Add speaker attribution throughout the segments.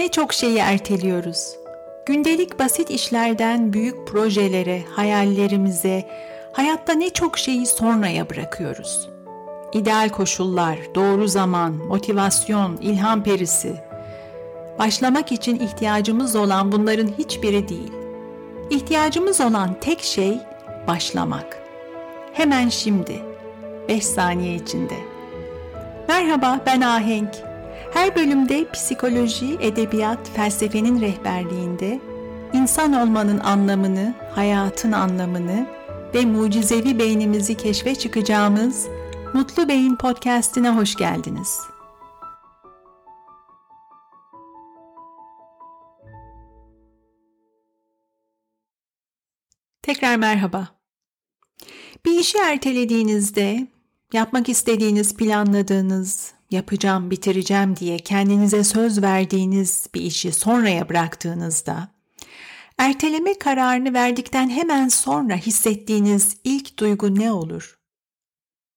Speaker 1: Ne çok şeyi erteliyoruz. Gündelik basit işlerden büyük projelere, hayallerimize, hayatta ne çok şeyi sonraya bırakıyoruz. İdeal koşullar, doğru zaman, motivasyon, ilham perisi. Başlamak için ihtiyacımız olan bunların hiçbiri değil. İhtiyacımız olan tek şey başlamak. Hemen şimdi, 5 saniye içinde. Merhaba ben Ahenk. Her bölümde psikoloji, edebiyat, felsefenin rehberliğinde insan olmanın anlamını, hayatın anlamını ve mucizevi beynimizi keşfe çıkacağımız Mutlu Beyin podcast'ine hoş geldiniz. Tekrar merhaba. Bir işi ertelediğinizde yapmak istediğiniz, planladığınız, yapacağım, bitireceğim diye kendinize söz verdiğiniz bir işi sonraya bıraktığınızda, erteleme kararını verdikten hemen sonra hissettiğiniz ilk duygu ne olur?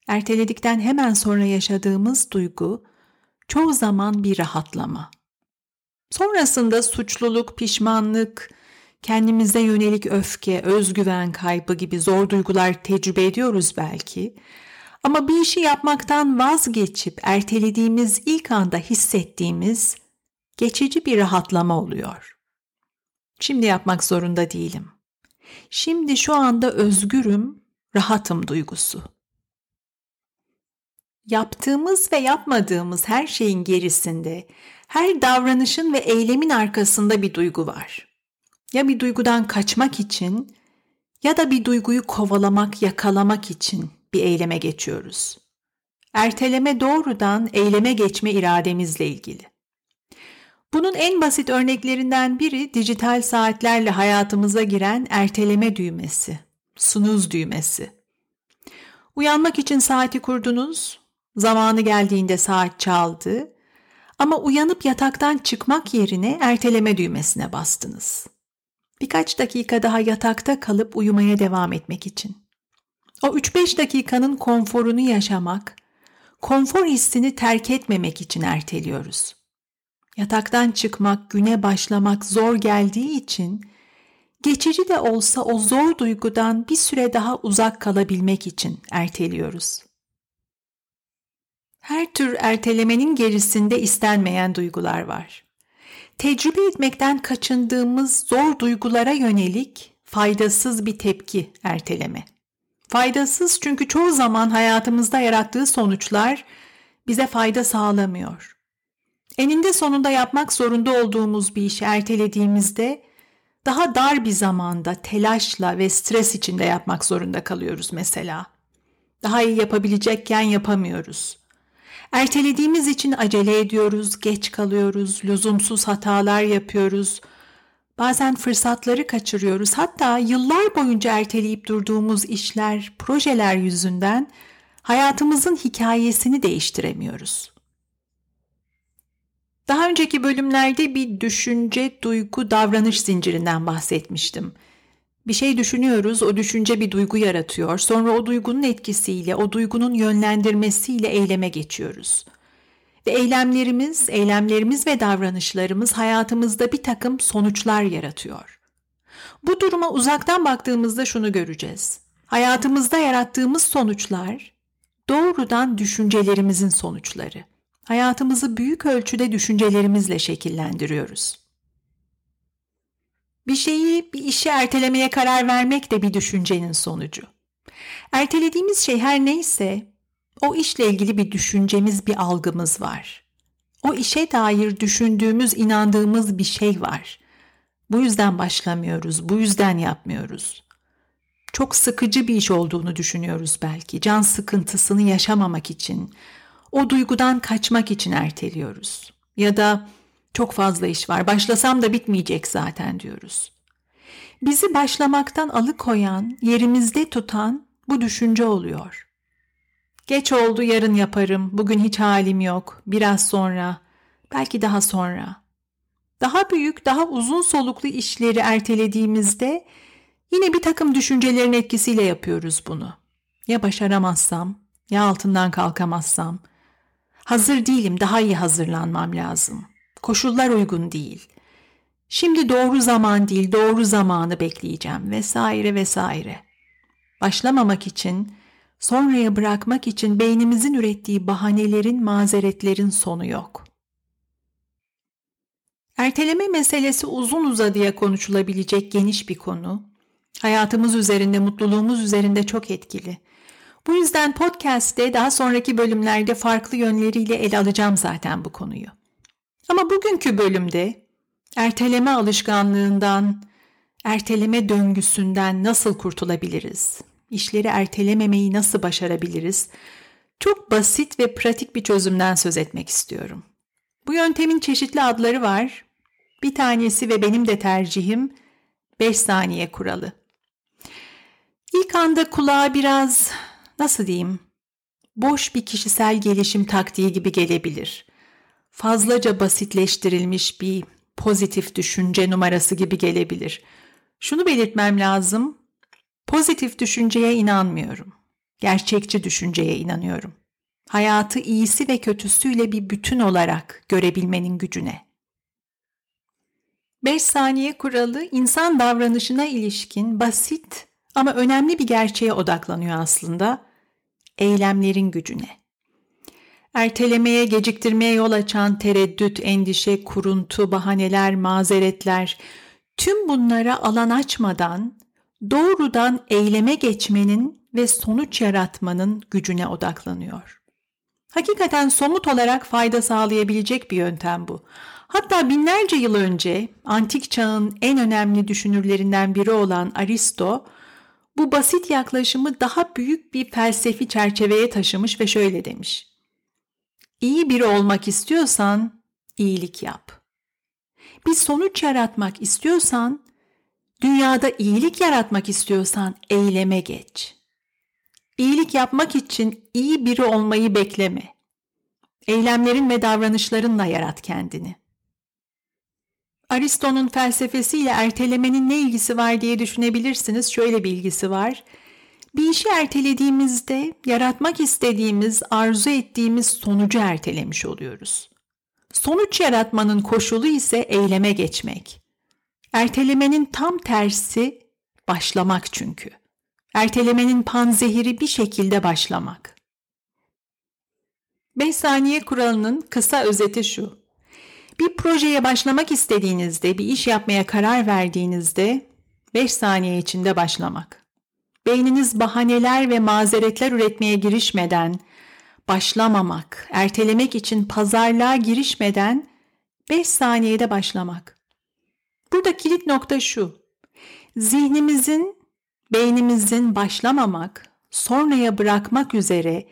Speaker 1: Erteledikten hemen sonra yaşadığımız duygu çoğu zaman bir rahatlama. Sonrasında suçluluk, pişmanlık, kendimize yönelik öfke, özgüven kaybı gibi zor duygular tecrübe ediyoruz belki. Ama bir işi yapmaktan vazgeçip ertelediğimiz ilk anda hissettiğimiz geçici bir rahatlama oluyor. Şimdi yapmak zorunda değilim. Şimdi şu anda özgürüm, rahatım duygusu. Yaptığımız ve yapmadığımız her şeyin gerisinde, her davranışın ve eylemin arkasında bir duygu var. Ya bir duygudan kaçmak için ya da bir duyguyu kovalamak, yakalamak için bir eyleme geçiyoruz. Erteleme doğrudan eyleme geçme irademizle ilgili. Bunun en basit örneklerinden biri dijital saatlerle hayatımıza giren erteleme düğmesi, sunuz düğmesi. Uyanmak için saati kurdunuz, zamanı geldiğinde saat çaldı ama uyanıp yataktan çıkmak yerine erteleme düğmesine bastınız. Birkaç dakika daha yatakta kalıp uyumaya devam etmek için. O 3-5 dakikanın konforunu yaşamak, konfor hissini terk etmemek için erteliyoruz. Yataktan çıkmak, güne başlamak zor geldiği için geçici de olsa o zor duygudan bir süre daha uzak kalabilmek için erteliyoruz. Her tür ertelemenin gerisinde istenmeyen duygular var. Tecrübe etmekten kaçındığımız zor duygulara yönelik faydasız bir tepki erteleme. Faydasız çünkü çoğu zaman hayatımızda yarattığı sonuçlar bize fayda sağlamıyor. Eninde sonunda yapmak zorunda olduğumuz bir işi ertelediğimizde daha dar bir zamanda telaşla ve stres içinde yapmak zorunda kalıyoruz mesela. Daha iyi yapabilecekken yapamıyoruz. Ertelediğimiz için acele ediyoruz, geç kalıyoruz, lüzumsuz hatalar yapıyoruz. Bazen fırsatları kaçırıyoruz. Hatta yıllar boyunca erteleyip durduğumuz işler, projeler yüzünden hayatımızın hikayesini değiştiremiyoruz. Daha önceki bölümlerde bir düşünce, duygu, davranış zincirinden bahsetmiştim. Bir şey düşünüyoruz, o düşünce bir duygu yaratıyor. Sonra o duygunun etkisiyle, o duygunun yönlendirmesiyle eyleme geçiyoruz. Ve eylemlerimiz, eylemlerimiz ve davranışlarımız hayatımızda bir takım sonuçlar yaratıyor. Bu duruma uzaktan baktığımızda şunu göreceğiz. Hayatımızda yarattığımız sonuçlar doğrudan düşüncelerimizin sonuçları. Hayatımızı büyük ölçüde düşüncelerimizle şekillendiriyoruz. Bir şeyi, bir işi ertelemeye karar vermek de bir düşüncenin sonucu. Ertelediğimiz şey her neyse o işle ilgili bir düşüncemiz, bir algımız var. O işe dair düşündüğümüz, inandığımız bir şey var. Bu yüzden başlamıyoruz, bu yüzden yapmıyoruz. Çok sıkıcı bir iş olduğunu düşünüyoruz belki. Can sıkıntısını yaşamamak için, o duygudan kaçmak için erteliyoruz. Ya da çok fazla iş var. Başlasam da bitmeyecek zaten diyoruz. Bizi başlamaktan alıkoyan, yerimizde tutan bu düşünce oluyor. Geç oldu yarın yaparım, bugün hiç halim yok, biraz sonra, belki daha sonra. Daha büyük, daha uzun soluklu işleri ertelediğimizde yine bir takım düşüncelerin etkisiyle yapıyoruz bunu. Ya başaramazsam, ya altından kalkamazsam, hazır değilim, daha iyi hazırlanmam lazım.'' koşullar uygun değil. Şimdi doğru zaman değil, doğru zamanı bekleyeceğim vesaire vesaire. Başlamamak için, sonraya bırakmak için beynimizin ürettiği bahanelerin, mazeretlerin sonu yok. Erteleme meselesi uzun uzadıya konuşulabilecek geniş bir konu. Hayatımız üzerinde, mutluluğumuz üzerinde çok etkili. Bu yüzden podcast'te daha sonraki bölümlerde farklı yönleriyle ele alacağım zaten bu konuyu. Ama bugünkü bölümde erteleme alışkanlığından, erteleme döngüsünden nasıl kurtulabiliriz? İşleri ertelememeyi nasıl başarabiliriz? Çok basit ve pratik bir çözümden söz etmek istiyorum. Bu yöntemin çeşitli adları var. Bir tanesi ve benim de tercihim 5 saniye kuralı. İlk anda kulağa biraz nasıl diyeyim? Boş bir kişisel gelişim taktiği gibi gelebilir. Fazlaca basitleştirilmiş bir pozitif düşünce numarası gibi gelebilir. Şunu belirtmem lazım. Pozitif düşünceye inanmıyorum. Gerçekçi düşünceye inanıyorum. Hayatı iyisi ve kötüsüyle bir bütün olarak görebilmenin gücüne. 5 saniye kuralı insan davranışına ilişkin basit ama önemli bir gerçeğe odaklanıyor aslında. Eylemlerin gücüne. Ertelemeye, geciktirmeye yol açan tereddüt, endişe, kuruntu, bahaneler, mazeretler, tüm bunlara alan açmadan doğrudan eyleme geçmenin ve sonuç yaratmanın gücüne odaklanıyor. Hakikaten somut olarak fayda sağlayabilecek bir yöntem bu. Hatta binlerce yıl önce antik çağın en önemli düşünürlerinden biri olan Aristo bu basit yaklaşımı daha büyük bir felsefi çerçeveye taşımış ve şöyle demiş. İyi biri olmak istiyorsan iyilik yap. Bir sonuç yaratmak istiyorsan, dünyada iyilik yaratmak istiyorsan eyleme geç. İyilik yapmak için iyi biri olmayı bekleme. Eylemlerin ve davranışlarınla yarat kendini. Aristo'nun felsefesiyle ertelemenin ne ilgisi var diye düşünebilirsiniz. Şöyle bir ilgisi var. Bir işi ertelediğimizde yaratmak istediğimiz, arzu ettiğimiz sonucu ertelemiş oluyoruz. Sonuç yaratmanın koşulu ise eyleme geçmek. Ertelemenin tam tersi başlamak çünkü. Ertelemenin panzehiri bir şekilde başlamak. 5 saniye kuralının kısa özeti şu. Bir projeye başlamak istediğinizde, bir iş yapmaya karar verdiğinizde 5 saniye içinde başlamak. Beyniniz bahaneler ve mazeretler üretmeye girişmeden, başlamamak, ertelemek için pazarlığa girişmeden 5 saniyede başlamak. Burada kilit nokta şu. Zihnimizin, beynimizin başlamamak, sonraya bırakmak üzere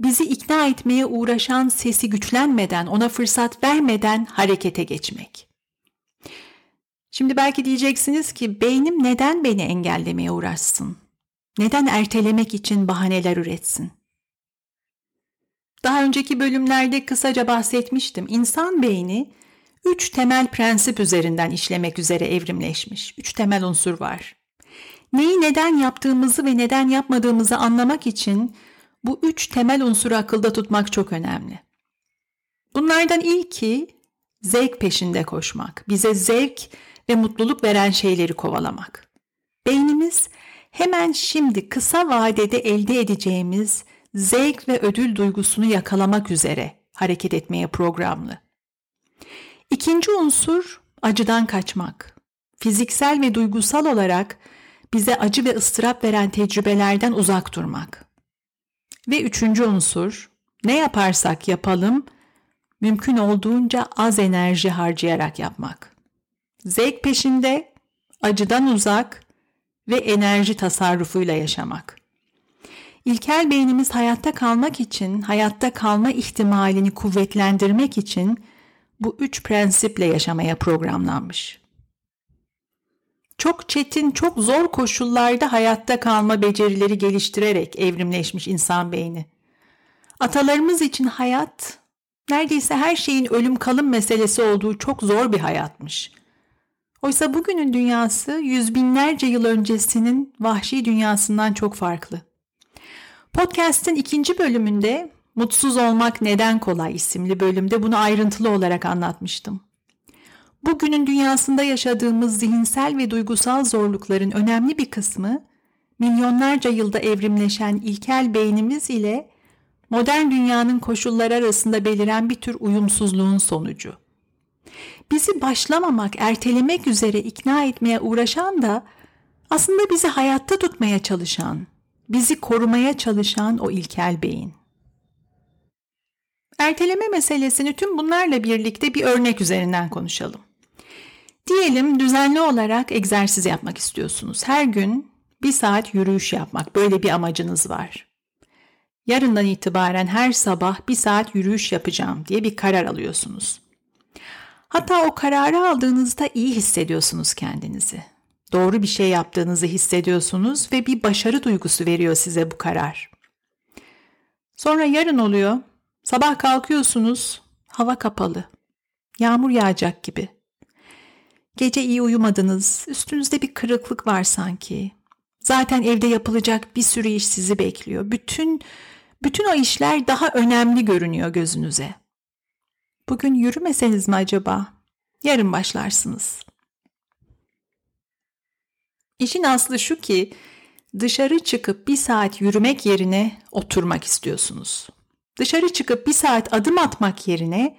Speaker 1: bizi ikna etmeye uğraşan sesi güçlenmeden, ona fırsat vermeden harekete geçmek. Şimdi belki diyeceksiniz ki beynim neden beni engellemeye uğraşsın? Neden ertelemek için bahaneler üretsin? Daha önceki bölümlerde kısaca bahsetmiştim. İnsan beyni üç temel prensip üzerinden işlemek üzere evrimleşmiş. Üç temel unsur var. Neyi neden yaptığımızı ve neden yapmadığımızı anlamak için bu üç temel unsuru akılda tutmak çok önemli. Bunlardan ilki zevk peşinde koşmak, bize zevk ve mutluluk veren şeyleri kovalamak. Beynimiz hemen şimdi kısa vadede elde edeceğimiz zevk ve ödül duygusunu yakalamak üzere hareket etmeye programlı. İkinci unsur acıdan kaçmak. Fiziksel ve duygusal olarak bize acı ve ıstırap veren tecrübelerden uzak durmak. Ve üçüncü unsur, ne yaparsak yapalım, mümkün olduğunca az enerji harcayarak yapmak. Zevk peşinde, acıdan uzak ve enerji tasarrufuyla yaşamak. İlkel beynimiz hayatta kalmak için, hayatta kalma ihtimalini kuvvetlendirmek için bu üç prensiple yaşamaya programlanmış. Çok çetin, çok zor koşullarda hayatta kalma becerileri geliştirerek evrimleşmiş insan beyni. Atalarımız için hayat neredeyse her şeyin ölüm kalım meselesi olduğu çok zor bir hayatmış. Oysa bugünün dünyası yüz binlerce yıl öncesinin vahşi dünyasından çok farklı. Podcast'in ikinci bölümünde Mutsuz Olmak Neden Kolay isimli bölümde bunu ayrıntılı olarak anlatmıştım. Bugünün dünyasında yaşadığımız zihinsel ve duygusal zorlukların önemli bir kısmı milyonlarca yılda evrimleşen ilkel beynimiz ile modern dünyanın koşulları arasında beliren bir tür uyumsuzluğun sonucu. Bizi başlamamak, ertelemek üzere ikna etmeye uğraşan da aslında bizi hayatta tutmaya çalışan, bizi korumaya çalışan o ilkel beyin. Erteleme meselesini tüm bunlarla birlikte bir örnek üzerinden konuşalım. Diyelim düzenli olarak egzersiz yapmak istiyorsunuz. Her gün bir saat yürüyüş yapmak böyle bir amacınız var. Yarından itibaren her sabah bir saat yürüyüş yapacağım diye bir karar alıyorsunuz. Hatta o kararı aldığınızda iyi hissediyorsunuz kendinizi. Doğru bir şey yaptığınızı hissediyorsunuz ve bir başarı duygusu veriyor size bu karar. Sonra yarın oluyor. Sabah kalkıyorsunuz, hava kapalı. Yağmur yağacak gibi. Gece iyi uyumadınız, üstünüzde bir kırıklık var sanki. Zaten evde yapılacak bir sürü iş sizi bekliyor. Bütün bütün o işler daha önemli görünüyor gözünüze. Bugün yürümeseniz mi acaba? Yarın başlarsınız. İşin aslı şu ki dışarı çıkıp bir saat yürümek yerine oturmak istiyorsunuz. Dışarı çıkıp bir saat adım atmak yerine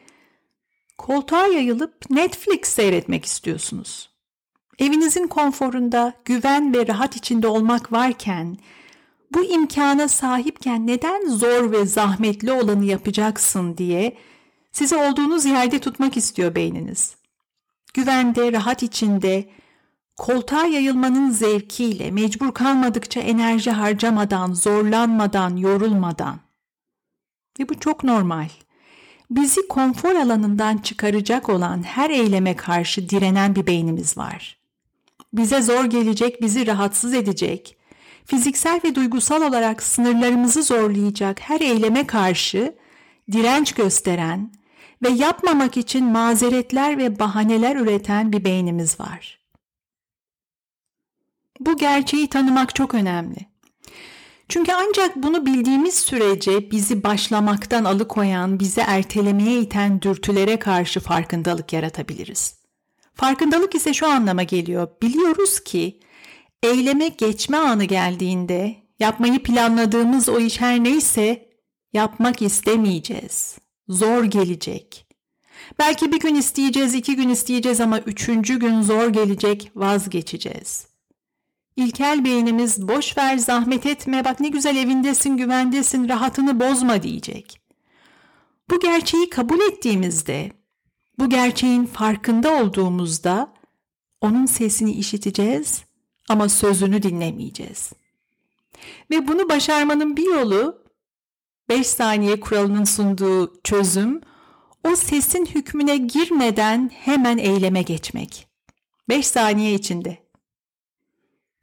Speaker 1: koltuğa yayılıp Netflix seyretmek istiyorsunuz. Evinizin konforunda, güven ve rahat içinde olmak varken, bu imkana sahipken neden zor ve zahmetli olanı yapacaksın diye sizi olduğunuz yerde tutmak istiyor beyniniz. Güvende, rahat içinde, koltuğa yayılmanın zevkiyle mecbur kalmadıkça enerji harcamadan, zorlanmadan, yorulmadan. Ve bu çok normal. Bizi konfor alanından çıkaracak olan her eyleme karşı direnen bir beynimiz var. Bize zor gelecek, bizi rahatsız edecek, fiziksel ve duygusal olarak sınırlarımızı zorlayacak her eyleme karşı direnç gösteren ve yapmamak için mazeretler ve bahaneler üreten bir beynimiz var. Bu gerçeği tanımak çok önemli. Çünkü ancak bunu bildiğimiz sürece bizi başlamaktan alıkoyan, bizi ertelemeye iten dürtülere karşı farkındalık yaratabiliriz. Farkındalık ise şu anlama geliyor. Biliyoruz ki eyleme geçme anı geldiğinde yapmayı planladığımız o iş her neyse yapmak istemeyeceğiz. Zor gelecek. Belki bir gün isteyeceğiz, iki gün isteyeceğiz ama üçüncü gün zor gelecek, vazgeçeceğiz. İlkel beynimiz boş ver zahmet etme bak ne güzel evindesin güvendesin rahatını bozma diyecek. Bu gerçeği kabul ettiğimizde, bu gerçeğin farkında olduğumuzda onun sesini işiteceğiz ama sözünü dinlemeyeceğiz. Ve bunu başarmanın bir yolu 5 saniye kuralının sunduğu çözüm o sesin hükmüne girmeden hemen eyleme geçmek. 5 saniye içinde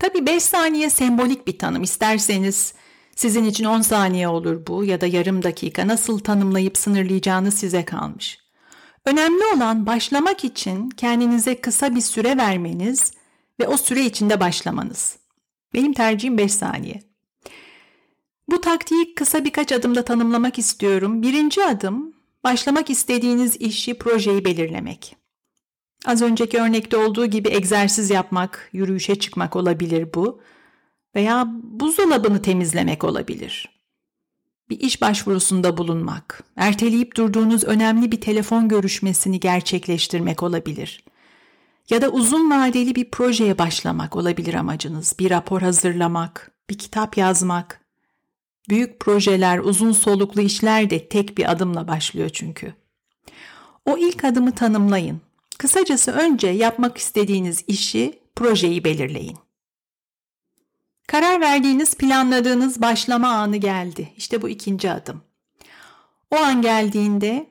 Speaker 1: Tabii 5 saniye sembolik bir tanım. İsterseniz sizin için 10 saniye olur bu ya da yarım dakika nasıl tanımlayıp sınırlayacağınız size kalmış. Önemli olan başlamak için kendinize kısa bir süre vermeniz ve o süre içinde başlamanız. Benim tercihim 5 saniye. Bu taktiği kısa birkaç adımda tanımlamak istiyorum. Birinci adım başlamak istediğiniz işi, projeyi belirlemek. Az önceki örnekte olduğu gibi egzersiz yapmak, yürüyüşe çıkmak olabilir bu veya buzdolabını temizlemek olabilir. Bir iş başvurusunda bulunmak, erteleyip durduğunuz önemli bir telefon görüşmesini gerçekleştirmek olabilir. Ya da uzun vadeli bir projeye başlamak olabilir amacınız. Bir rapor hazırlamak, bir kitap yazmak. Büyük projeler, uzun soluklu işler de tek bir adımla başlıyor çünkü. O ilk adımı tanımlayın Kısacası önce yapmak istediğiniz işi, projeyi belirleyin. Karar verdiğiniz, planladığınız başlama anı geldi. İşte bu ikinci adım. O an geldiğinde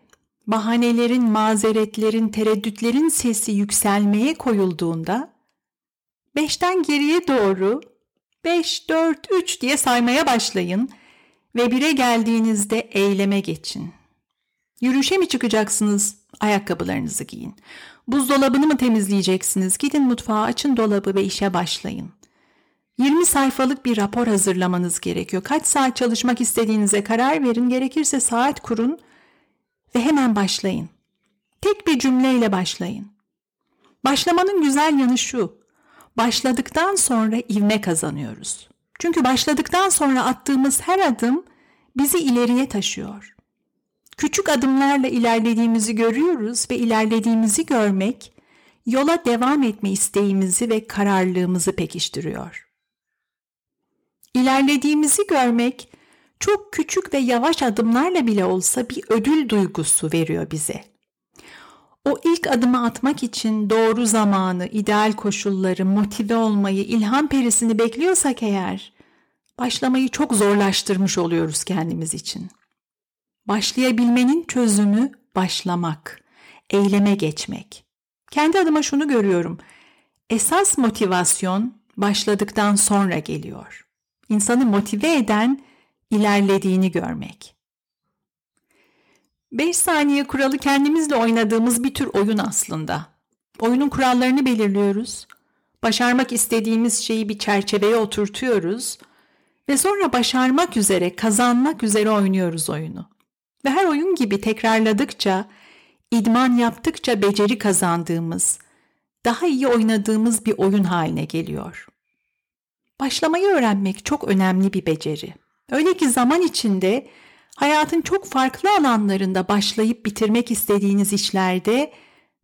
Speaker 1: bahanelerin, mazeretlerin, tereddütlerin sesi yükselmeye koyulduğunda beşten geriye doğru beş, dört, üç diye saymaya başlayın ve bire geldiğinizde eyleme geçin. Yürüyüşe mi çıkacaksınız? Ayakkabılarınızı giyin. Buzdolabını mı temizleyeceksiniz? Gidin mutfağa açın dolabı ve işe başlayın. 20 sayfalık bir rapor hazırlamanız gerekiyor. Kaç saat çalışmak istediğinize karar verin, gerekirse saat kurun ve hemen başlayın. Tek bir cümleyle başlayın. Başlamanın güzel yanı şu. Başladıktan sonra ivme kazanıyoruz. Çünkü başladıktan sonra attığımız her adım bizi ileriye taşıyor. Küçük adımlarla ilerlediğimizi görüyoruz ve ilerlediğimizi görmek yola devam etme isteğimizi ve kararlılığımızı pekiştiriyor. İlerlediğimizi görmek çok küçük ve yavaş adımlarla bile olsa bir ödül duygusu veriyor bize. O ilk adımı atmak için doğru zamanı, ideal koşulları, motive olmayı, ilham perisini bekliyorsak eğer, başlamayı çok zorlaştırmış oluyoruz kendimiz için. Başlayabilmenin çözümü başlamak, eyleme geçmek. Kendi adıma şunu görüyorum. Esas motivasyon başladıktan sonra geliyor. İnsanı motive eden ilerlediğini görmek. 5 saniye kuralı kendimizle oynadığımız bir tür oyun aslında. Oyunun kurallarını belirliyoruz. Başarmak istediğimiz şeyi bir çerçeveye oturtuyoruz ve sonra başarmak üzere, kazanmak üzere oynuyoruz oyunu. Ve her oyun gibi tekrarladıkça, idman yaptıkça beceri kazandığımız, daha iyi oynadığımız bir oyun haline geliyor. Başlamayı öğrenmek çok önemli bir beceri. Öyle ki zaman içinde hayatın çok farklı alanlarında başlayıp bitirmek istediğiniz işlerde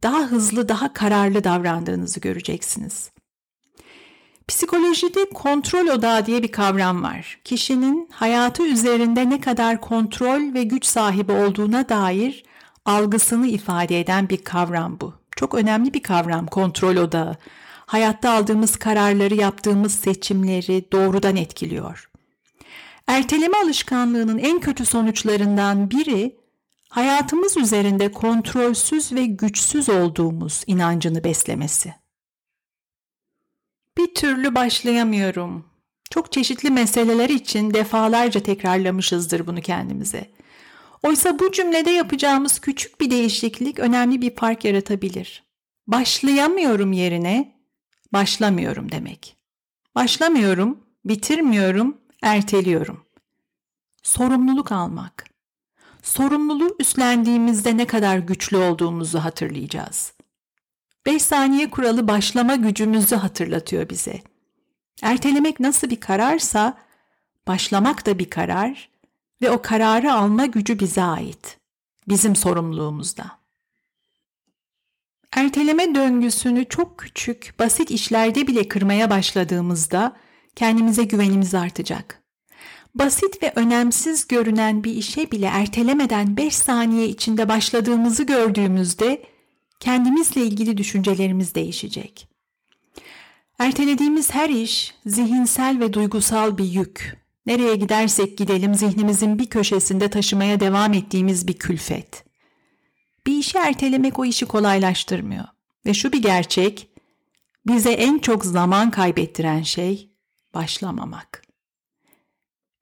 Speaker 1: daha hızlı, daha kararlı davrandığınızı göreceksiniz. Psikolojide kontrol odağı diye bir kavram var. Kişinin hayatı üzerinde ne kadar kontrol ve güç sahibi olduğuna dair algısını ifade eden bir kavram bu. Çok önemli bir kavram kontrol odağı. Hayatta aldığımız kararları, yaptığımız seçimleri doğrudan etkiliyor. Erteleme alışkanlığının en kötü sonuçlarından biri hayatımız üzerinde kontrolsüz ve güçsüz olduğumuz inancını beslemesi. Bir türlü başlayamıyorum. Çok çeşitli meseleler için defalarca tekrarlamışızdır bunu kendimize. Oysa bu cümlede yapacağımız küçük bir değişiklik önemli bir fark yaratabilir. Başlayamıyorum yerine başlamıyorum demek. Başlamıyorum, bitirmiyorum, erteliyorum. Sorumluluk almak. Sorumluluğu üstlendiğimizde ne kadar güçlü olduğumuzu hatırlayacağız. 5 saniye kuralı başlama gücümüzü hatırlatıyor bize. Ertelemek nasıl bir kararsa başlamak da bir karar ve o kararı alma gücü bize ait. Bizim sorumluluğumuzda. Erteleme döngüsünü çok küçük, basit işlerde bile kırmaya başladığımızda kendimize güvenimiz artacak. Basit ve önemsiz görünen bir işe bile ertelemeden 5 saniye içinde başladığımızı gördüğümüzde kendimizle ilgili düşüncelerimiz değişecek. Ertelediğimiz her iş zihinsel ve duygusal bir yük. Nereye gidersek gidelim zihnimizin bir köşesinde taşımaya devam ettiğimiz bir külfet. Bir işi ertelemek o işi kolaylaştırmıyor. Ve şu bir gerçek, bize en çok zaman kaybettiren şey başlamamak.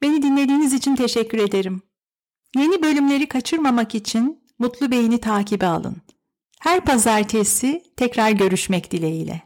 Speaker 1: Beni dinlediğiniz için teşekkür ederim. Yeni bölümleri kaçırmamak için Mutlu Beyni takibe alın. Her pazartesi tekrar görüşmek dileğiyle.